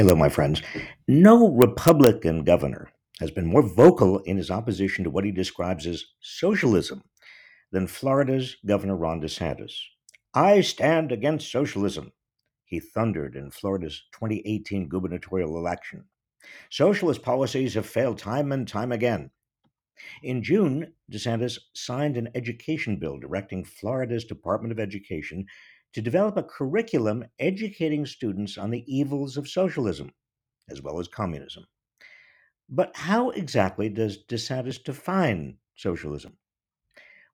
Hello, my friends. No Republican governor has been more vocal in his opposition to what he describes as socialism than Florida's Governor Ron DeSantis. I stand against socialism, he thundered in Florida's 2018 gubernatorial election. Socialist policies have failed time and time again. In June, DeSantis signed an education bill directing Florida's Department of Education to develop a curriculum educating students on the evils of socialism as well as communism. But how exactly does DeSantis define socialism?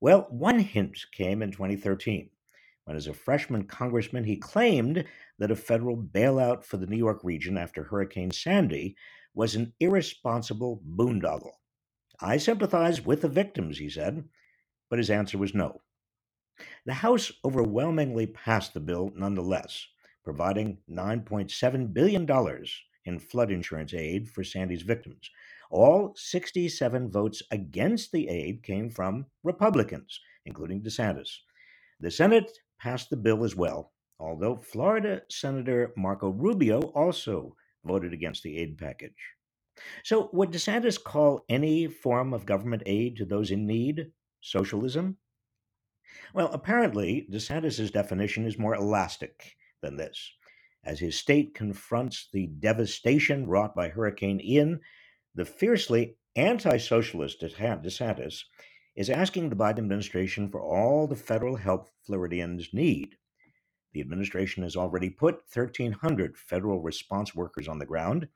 Well, one hint came in 2013 when, as a freshman congressman, he claimed that a federal bailout for the New York region after Hurricane Sandy was an irresponsible boondoggle. I sympathize with the victims, he said, but his answer was no. The House overwhelmingly passed the bill nonetheless, providing $9.7 billion in flood insurance aid for Sandy's victims. All 67 votes against the aid came from Republicans, including DeSantis. The Senate passed the bill as well, although Florida Senator Marco Rubio also voted against the aid package. So, would DeSantis call any form of government aid to those in need socialism? Well, apparently, DeSantis' definition is more elastic than this. As his state confronts the devastation wrought by Hurricane Ian, the fiercely anti socialist DeSantis is asking the Biden administration for all the federal help Floridians need. The administration has already put 1,300 federal response workers on the ground.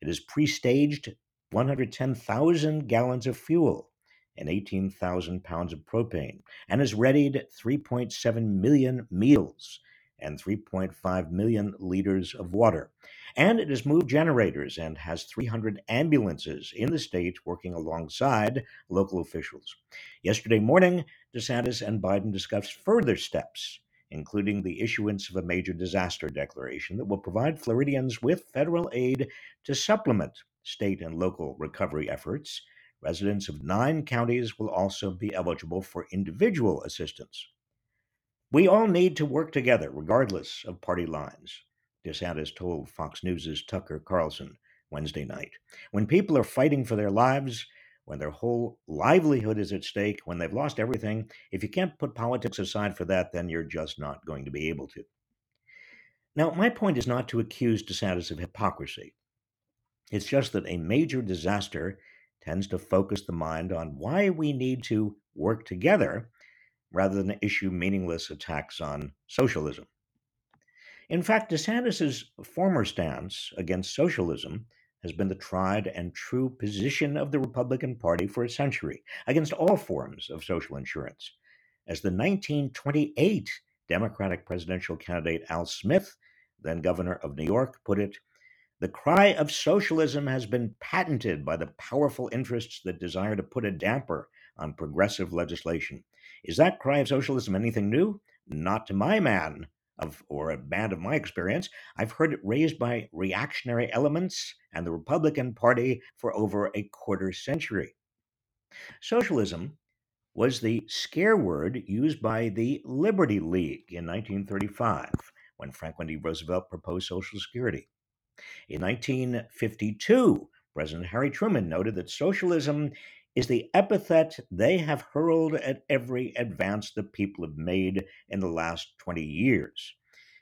It has pre staged 110,000 gallons of fuel and 18,000 pounds of propane, and has readied 3.7 million meals and 3.5 million liters of water. And it has moved generators and has 300 ambulances in the state working alongside local officials. Yesterday morning, DeSantis and Biden discussed further steps, including the issuance of a major disaster declaration that will provide Floridians with federal aid to supplement state and local recovery efforts Residents of nine counties will also be eligible for individual assistance. We all need to work together, regardless of party lines, DeSantis told Fox News' Tucker Carlson Wednesday night. When people are fighting for their lives, when their whole livelihood is at stake, when they've lost everything, if you can't put politics aside for that, then you're just not going to be able to. Now, my point is not to accuse DeSantis of hypocrisy. It's just that a major disaster tends to focus the mind on why we need to work together rather than issue meaningless attacks on socialism. In fact, DeSantis' former stance against socialism has been the tried and true position of the Republican Party for a century against all forms of social insurance. As the 1928 Democratic presidential candidate Al Smith, then governor of New York, put it, the cry of socialism has been patented by the powerful interests that desire to put a damper on progressive legislation. Is that cry of socialism anything new? Not to my man of or a band of my experience. I've heard it raised by reactionary elements and the Republican Party for over a quarter century. Socialism was the scare word used by the Liberty League in 1935 when Franklin D. Roosevelt proposed Social Security. In 1952, President Harry Truman noted that socialism is the epithet they have hurled at every advance the people have made in the last 20 years.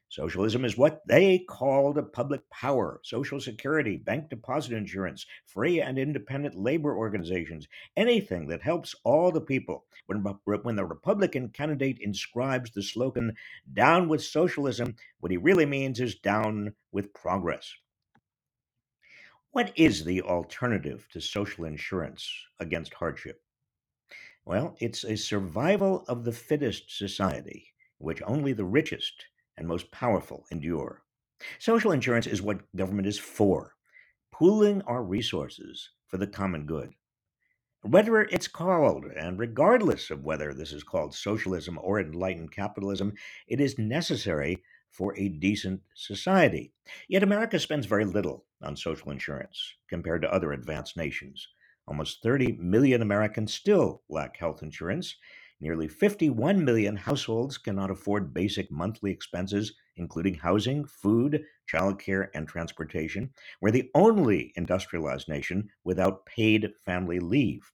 Socialism is what they called public power, social security, bank deposit insurance, free and independent labor organizations, anything that helps all the people. When, when the Republican candidate inscribes the slogan, down with socialism, what he really means is down with progress. What is the alternative to social insurance against hardship? Well, it's a survival of the fittest society, which only the richest and most powerful endure. Social insurance is what government is for, pooling our resources for the common good. Whether it's called, and regardless of whether this is called socialism or enlightened capitalism, it is necessary for a decent society. Yet America spends very little on social insurance compared to other advanced nations. Almost 30 million Americans still lack health insurance, Nearly 51 million households cannot afford basic monthly expenses, including housing, food, childcare, and transportation. We're the only industrialized nation without paid family leave.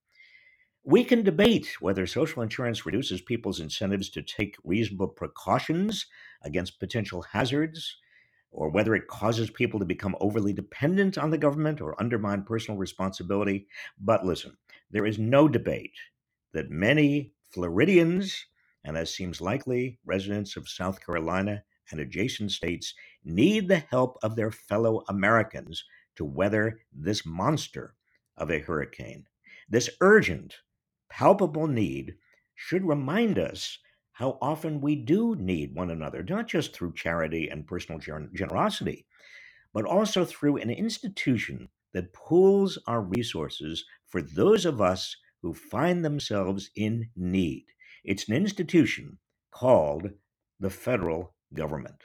We can debate whether social insurance reduces people's incentives to take reasonable precautions against potential hazards, or whether it causes people to become overly dependent on the government or undermine personal responsibility. But listen, there is no debate that many Floridians, and as seems likely, residents of South Carolina and adjacent states, need the help of their fellow Americans to weather this monster of a hurricane. This urgent, palpable need should remind us how often we do need one another, not just through charity and personal generosity, but also through an institution that pools our resources for those of us who find themselves in need. It's an institution called the federal government.